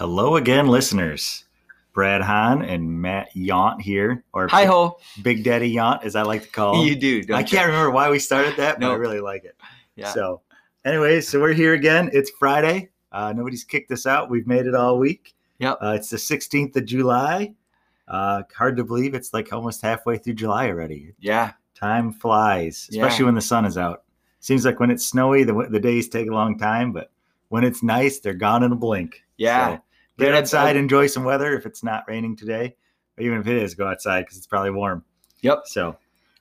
Hello again, listeners. Brad Hahn and Matt Yount here, or Hi ho. Big Daddy Yount, as I like to call him. You do. Don't I can't remember why we started that, but I really like it. Yeah. So, anyways, so we're here again. It's Friday. Uh, nobody's kicked us out. We've made it all week. Yep. Uh, it's the 16th of July. Uh, hard to believe it's like almost halfway through July already. Yeah. Time flies, Yeah. especially when the sun is out. Seems like when it's snowy, the, the days take a long time, but when it's nice, they're gone in a blink. Yeah. So, get outside, enjoy some weather. If it's not raining today, or even if it is, go outside because it's probably warm. Yep. So,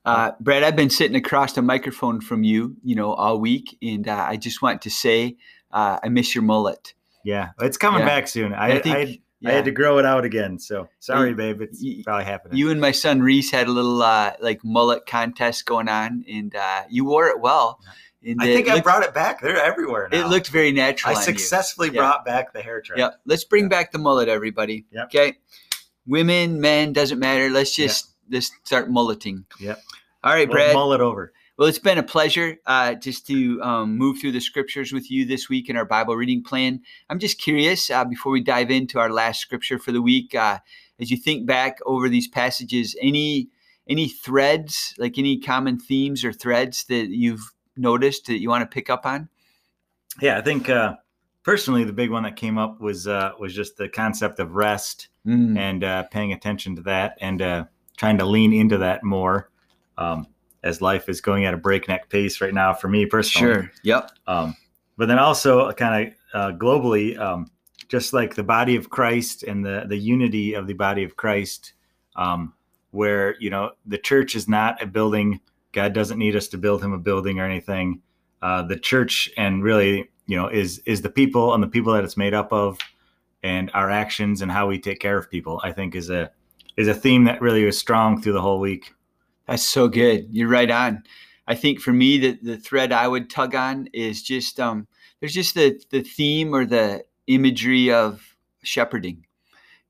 Uh, Brad, I've been sitting across the microphone from you, you know, all week, and uh, I just want to say uh, I miss your mullet. yeah, it's coming Yeah. back soon. I, I think I, yeah. I had to grow it out again. So, sorry, You- babe. It's you- probably happening. you and my son Reese had a little uh, like mullet contest going on, and uh, you wore it well. And I think I brought it back. They're everywhere now. it looked very natural. I on you. successfully Yeah. brought back the hair trend. Yep. Let's bring Yeah. back the mullet, everybody. Yep. Okay. Women, men, doesn't matter. Let's just just start mulleting. Yep. All right, We'll Brad. mull it over. Well, it's been a pleasure uh, just to um, move through the scriptures with you this week in our Bible reading plan. I'm just curious uh, before we dive into our last scripture for the week, uh, as you think back over these passages, any any threads, like any common themes or threads that you've noticed that you want to pick up on? Yeah, I think uh, personally the big one that came up was uh, was just the concept of rest Mm, and uh, paying attention to that and uh, trying to lean into that more um, as life is going at a breakneck pace right now for me personally. sure. Yep. Um, but then also kind of uh, globally, um, just like the body of Christ and the the unity of the body of Christ, um, where you know the church is not a building. God doesn't need us to build Him a building or anything. Uh, the church and really, you know, is is the people and the people that it's made up of, and our actions and how we take care of people. I think is a is a theme that really was strong through the whole week. That's so good. You're right on. I think for me, the, the thread I would tug on is just um, there's just the the theme or the imagery of shepherding.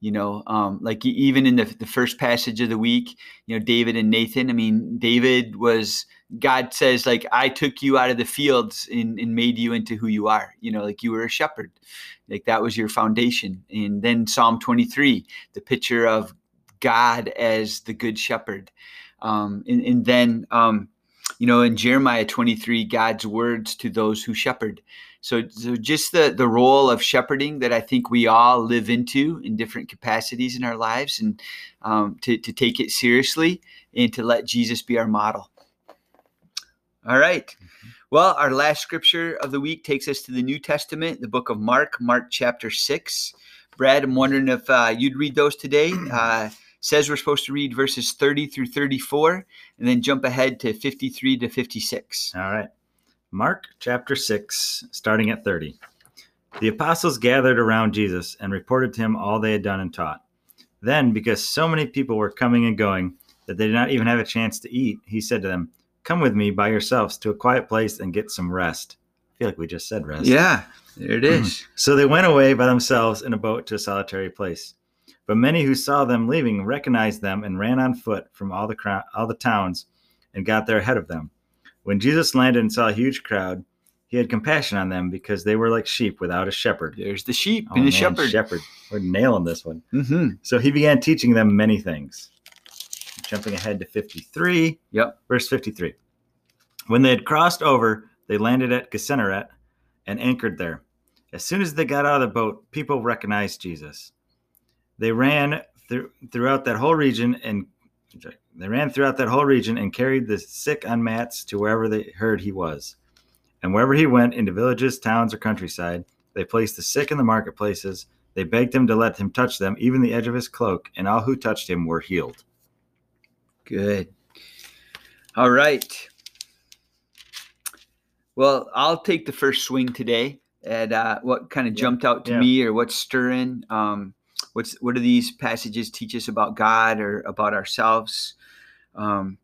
You know, um, like even in the, the first passage of the week, you know, David and Nathan. I mean, David was God says like I took you out of the fields and, and made you into who you are. You know, like you were a shepherd, like that was your foundation. And then Psalm 23, the picture of God as the good shepherd um, and, and then um, you know in jeremiah 23 god's words to those who shepherd so, so just the the role of shepherding that i think we all live into in different capacities in our lives and um, to, to take it seriously and to let jesus be our model. All right. Well our last scripture of the week takes us to the new testament the book of mark mark chapter 6 brad i'm wondering if uh, you'd read those today. Uh, says we're supposed to read verses 30 through 34 and then jump ahead to 53 to 56. All right. Mark chapter 6, starting at 30. The apostles gathered around Jesus and reported to him all they had done and taught. Then, because so many people were coming and going that they did not even have a chance to eat, he said to them, Come with me by yourselves to a quiet place and get some rest. I feel like we just said rest. Yeah, there it is. So they went away by themselves in a boat to a solitary place. But many who saw them leaving recognized them and ran on foot from all the crowd, all the towns, and got there ahead of them. When Jesus landed and saw a huge crowd, he had compassion on them because they were like sheep without a shepherd. There's the sheep Oh, and man, the shepherd. Shepherd. We're nailing this one. hmm So he began teaching them many things. Jumping ahead to 53. Yep. Verse 53. When they had crossed over, they landed at Gennesaret and anchored there. As soon as they got out of the boat, people recognized Jesus. They ran through, throughout that whole region and they ran throughout that whole region and carried the sick on mats to wherever they heard he was. And wherever he went, into villages, towns, or countryside, they placed the sick in the marketplaces. They begged him to let him touch them, even the edge of his cloak, and all who touched him were healed. Good. All right. Well, I'll take the first swing today at uh, what kind of jumped out to yeah. me or what's stirring. Um, what's what do these passages teach us about God or about ourselves? Um,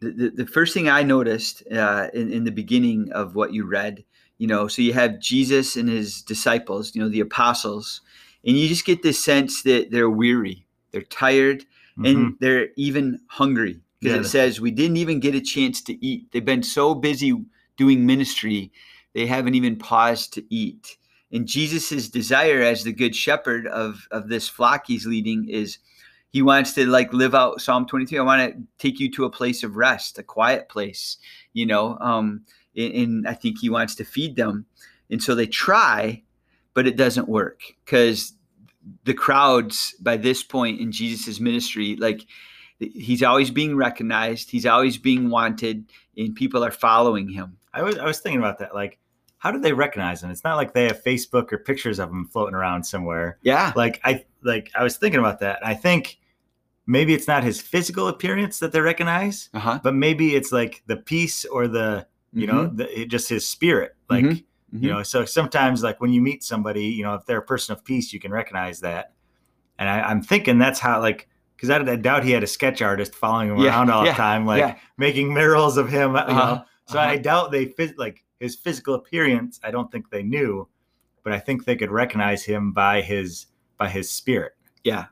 the, the, the first thing I noticed uh, in, in the beginning of what you read, you know, so you have Jesus and his disciples, you know, the apostles, and you just get this sense that they're weary, they're tired, Mhm. and they're even hungry because Yeah, it says we didn't even get a chance to eat. They've been so busy doing ministry, they haven't even paused to eat. And Jesus's desire as the good shepherd of of this flock he's leading is he wants to like live out Psalm 23. I want to take you to a place of rest, a quiet place, you know. Um, and, and I think he wants to feed them. And so they try, but it doesn't work because the crowds by this point in Jesus's ministry, like he's always being recognized, he's always being wanted, and people are following him. I was I was thinking about that. Like, how do they recognize him? It's not like they have Facebook or pictures of him floating around somewhere. Yeah. Like I like I was thinking about that. I think maybe it's not his physical appearance that they recognize, Uh-huh. but maybe it's like the peace or the you know the, just his spirit. Like Mhm. you know, so sometimes like when you meet somebody, you know, if they're a person of peace, you can recognize that. And I, I'm thinking that's how like because I, I doubt he had a sketch artist following him Yeah, around all yeah, the time, like yeah. making murals of him. You know, Uh-huh, so uh-huh. I doubt they phys- like his physical appearance. I don't think they knew, but I think they could recognize him by his by his spirit. Yeah.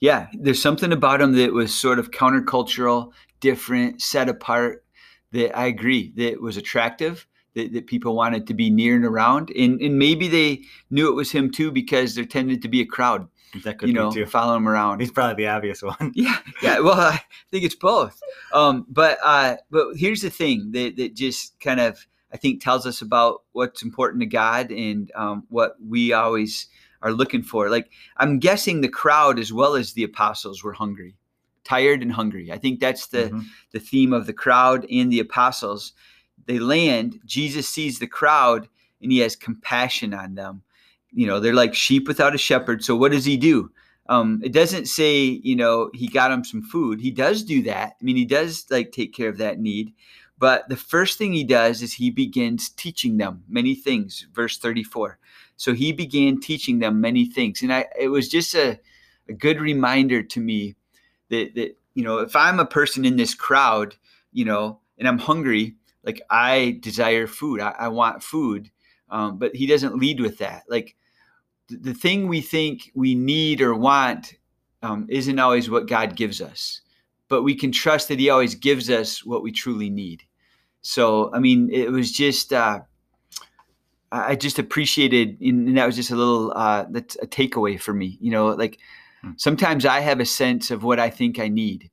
Yeah. There's something about him that was sort of countercultural, different, set apart, that I agree that was attractive, that, that people wanted to be near and around. And, and maybe they knew it was him too because there tended to be a crowd, That could you be know, too. follow him around. He's probably the obvious one. Yeah, yeah. Well, I think it's both. Um, but uh, but here's the thing that that just kind of I think tells us about what's important to God and um, what we always are looking for. Like I'm guessing the crowd as well as the apostles were hungry, tired and hungry. I think that's the Mhm. the theme of the crowd and the apostles. They land. Jesus sees the crowd and he has compassion on them. You know, they're like sheep without a shepherd. So what does he do? Um, it doesn't say, you know, he got him some food. He does do that. I mean, he does like take care of that need. But the first thing he does is he begins teaching them many things. Verse 34. So he began teaching them many things. And I it was just a, a good reminder to me that that, you know, if I'm a person in this crowd, you know, and I'm hungry, like I desire food. I, I want food. Um, but he doesn't lead with that. Like th- the thing we think we need or want um, isn't always what God gives us, but we can trust that He always gives us what we truly need. So, I mean, it was just, uh, I just appreciated, and that was just a little, uh, that's a takeaway for me. You know, like Hmm. sometimes I have a sense of what I think I need,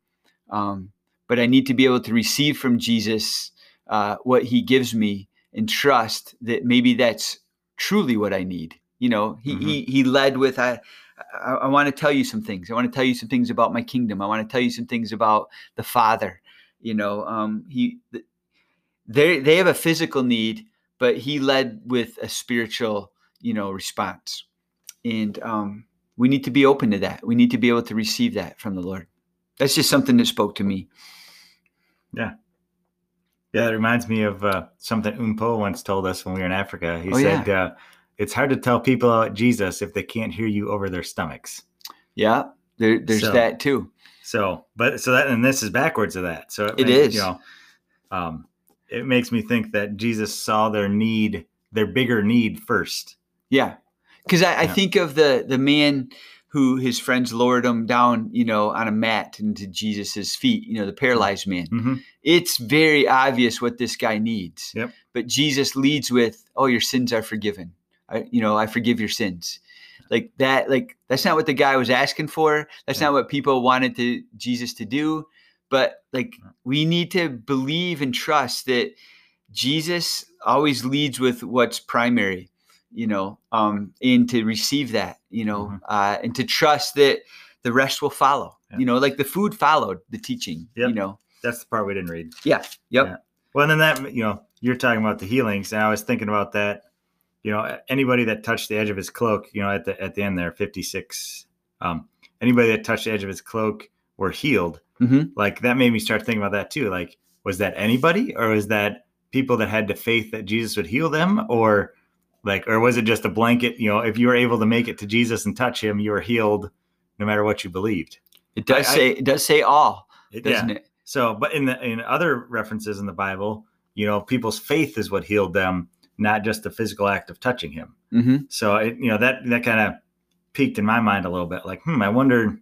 um, but I need to be able to receive from Jesus uh, what He gives me and trust that maybe that's truly what I need. You know, he Mhm. he, he led with I, I I want to tell you some things. I want to tell you some things about my kingdom. I want to tell you some things about the Father. You know, um, he they they have a physical need, but he led with a spiritual you know response, and um, we need to be open to that. We need to be able to receive that from the Lord. That's just something that spoke to me. Yeah, Yeah, it reminds me of uh, something Umpo once told us when we were in Africa. He Oh, said, uh, "It's hard to tell people about Jesus if they can't hear you over their stomachs." Yeah, there, there's So- that too. So, but so that and this is backwards of that. So It makes- is. You know, um, it makes me think that Jesus saw their need, their bigger need first. Yeah, because I, I think of the the man who his friends lowered him down, you know, on a mat into Jesus's feet. You know, the paralyzed man. hmm It's very obvious what this guy needs. Yep. But Jesus leads with, "Oh, your sins are forgiven. I, you know, I forgive your sins." Like that. Like that's not what the guy was asking for. That's Yeah. not what people wanted to Jesus to do. But like we need to believe and trust that Jesus always leads with what's primary, you know, um, and to receive that, you know, Mhm. uh, and to trust that the rest will follow. Yeah. You know, like the food followed the teaching. Yep. You know, That's the part we didn't read. yeah, yep, Yeah. Well, and then that you know, you're talking about the healings, and I was thinking about that. You know, anybody that touched the edge of his cloak, you know, at the at the end there, 56. Um, anybody that touched the edge of his cloak were healed. Mhm. Like that made me start thinking about that too. Like, was that anybody, or was that people that had the faith that Jesus would heal them, or like, or was it just a blanket? You know, if you were able to make it to Jesus and touch him, you were healed, no matter what you believed. It does I- I- say it does say all, It- doesn't it? so, but in the in other references in the Bible, you know, people's faith is what healed them, not just the physical act of touching him. hmm So, it, you know, that that kind of peaked in my mind a little bit. Like, hmm, I wonder,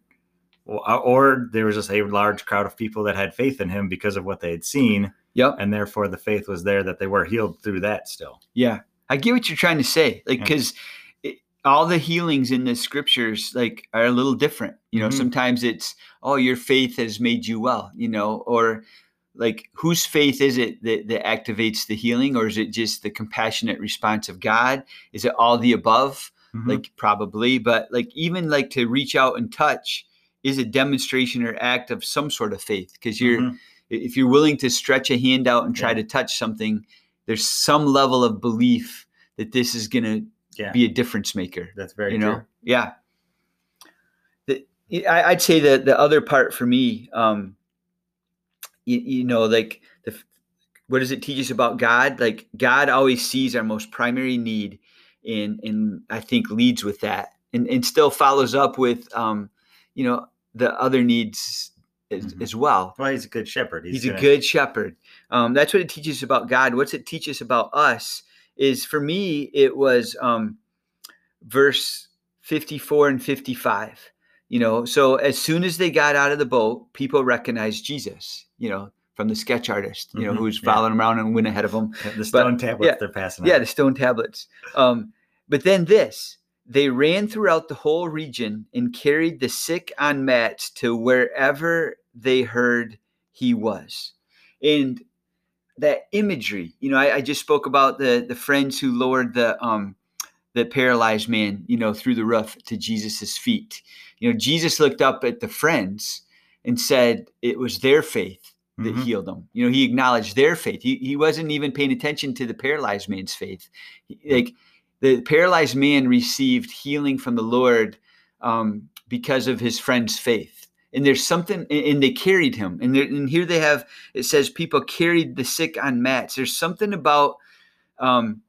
or, or there was just a large crowd of people that had faith in him because of what they had seen, Yep. and therefore the faith was there that they were healed through that. Still, Yeah. I get what you're trying to say. Like, Yeah. because all the healings in the scriptures like are a little different. You know, Mhm. sometimes it's oh, your faith has made you well. You know, or like whose faith is it that, that activates the healing, or is it just the compassionate response of God? Is it all the above? Mhm. Like probably, but like even like to reach out and touch is a demonstration or act of some sort of faith because you're Mhm. if you're willing to stretch a hand out and try Yeah. to touch something, there's some level of belief that this is going to yeah, be a difference maker. that's very you know, true. yeah. The, I, I'd say that the other part for me, um, you, you know, like the what does it teach us about God? Like God always sees our most primary need, and and I think leads with that, and and still follows up with, um, you know, the other needs as, Mhm. as well. Well, he's a good shepherd. He's, gonna- a good shepherd. Um, that's what it teaches about God. What's it teach us about us is for me, it was um, verse 54 and 55. You know, so as soon as they got out of the boat, people recognized Jesus, you know, from the sketch artist, you know, Mhm, who's following around and went ahead of them. The stone tablets yeah, they're passing Yeah, out. the stone tablets. Um, but then this, they ran throughout the whole region and carried the sick on mats to wherever they heard he was. And that imagery, you know, I, I just spoke about the the friends who lowered the um the paralyzed man, you know, through the roof to Jesus's feet. You know, Jesus looked up at the friends and said it was their faith that Mhm. healed them. You know, he acknowledged their faith. He, he wasn't even paying attention to the paralyzed man's faith. He- Like the paralyzed man received healing from the Lord um, because of his friend's faith. And there's something, and- and they carried him. And, there, and here they have, it says people carried the sick on mats. There's something about um,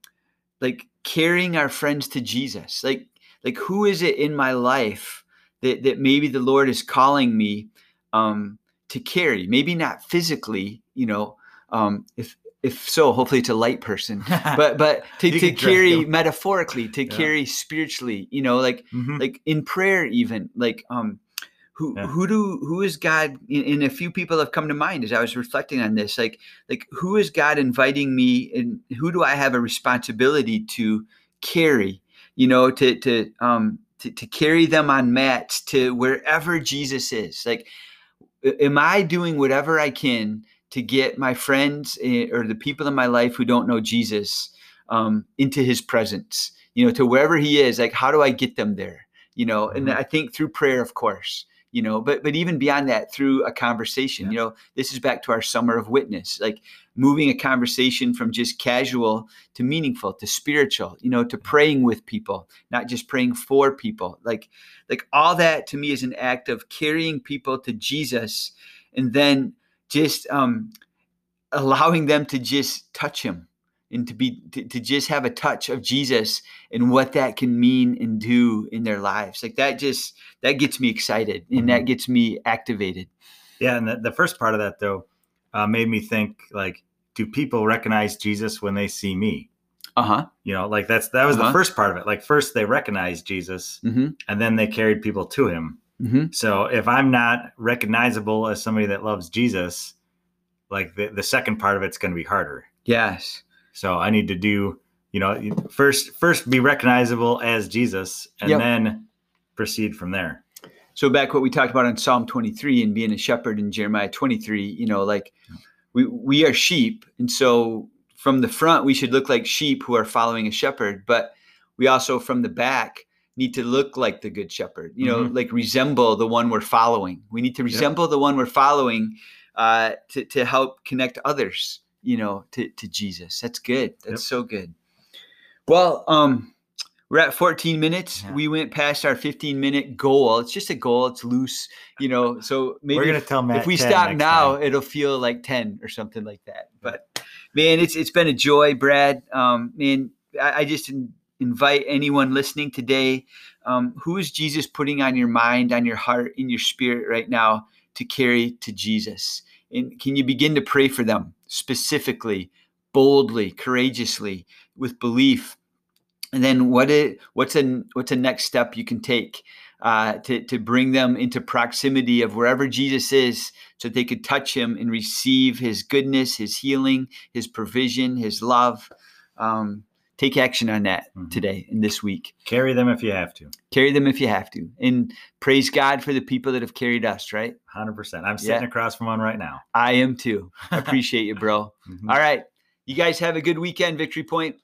like carrying our friends to Jesus. Like, like who is it in my life that, that maybe the Lord is calling me um, to carry? Maybe not physically, you know, um, if if so, hopefully it's a light person. But but to, to carry metaphorically, to Yeah. carry spiritually, you know, like Mhm. like in prayer even like um who Yeah. who do who is god and and a few people have come to mind as i was reflecting on this like like who is god inviting me and who do i have a responsibility to carry you know to to um to, to carry them on mats to wherever jesus is like am i doing whatever i can to get my friends eh, or the people in my life who don't know jesus um, into his presence you know to wherever he is like how do i get them there you know and Mhm. i think through prayer of course you know but but even beyond that through a conversation Yeah. you know this is back to our summer of witness like moving a conversation from just casual to meaningful to spiritual you know to praying with people not just praying for people. Like like all that to me is an act of carrying people to jesus and then just um allowing them to just touch him and to be to, to just have a touch of jesus and what that can mean and do in their lives like that just that gets me excited and that Mhm. gets me activated Yeah, and the, the first part of that though uh, made me think like, do people recognize Jesus when they see me? uh-huh You know, like that's that was Uh-huh. the first part of it. Like first they recognized Jesus, mm-hmm. and then they carried people to him. Mm-hmm. So if I'm not recognizable as somebody that loves Jesus, like the, the second part of it's going to be harder. yes So I need to do, you know, first first be recognizable as Jesus, and Yep. then proceed from there. so back what we talked about in psalm 23 and being a shepherd in jeremiah 23 you know like we we are sheep and so from the front we should look like sheep who are following a shepherd but we also from the back need to look like the good shepherd you know Mhm. like resemble the one we're following we need to resemble the one we're following uh, to, to help connect others you know to, to jesus that's good that's Yep. so good well um we're at 14 minutes Yeah. we went past our 15 minute goal it's just a goal it's loose you know so maybe We're to tell Matt if we stop now, time. it'll feel like 10 or something like that. But man, it's it's been a joy, Brad. Um, man, I, I just invite anyone listening today, um, who is Jesus putting on your mind, on your heart, in your spirit right now to carry to Jesus? And can you begin to pray for them specifically, boldly, courageously, with belief? And then what it what's a what's a next step you can take uh, to to bring them into proximity of wherever Jesus is, so that they could touch Him and receive His goodness, His healing, His provision, His love. Um, take action on that Mhm. today and this week. Carry them if you have to. Carry them if you have to. And praise God for the people that have carried us, right? 100%. I'm sitting Yeah. across from one right now. I am too. I appreciate you, bro. Mhm. All right. You guys have a good weekend, Victory Point.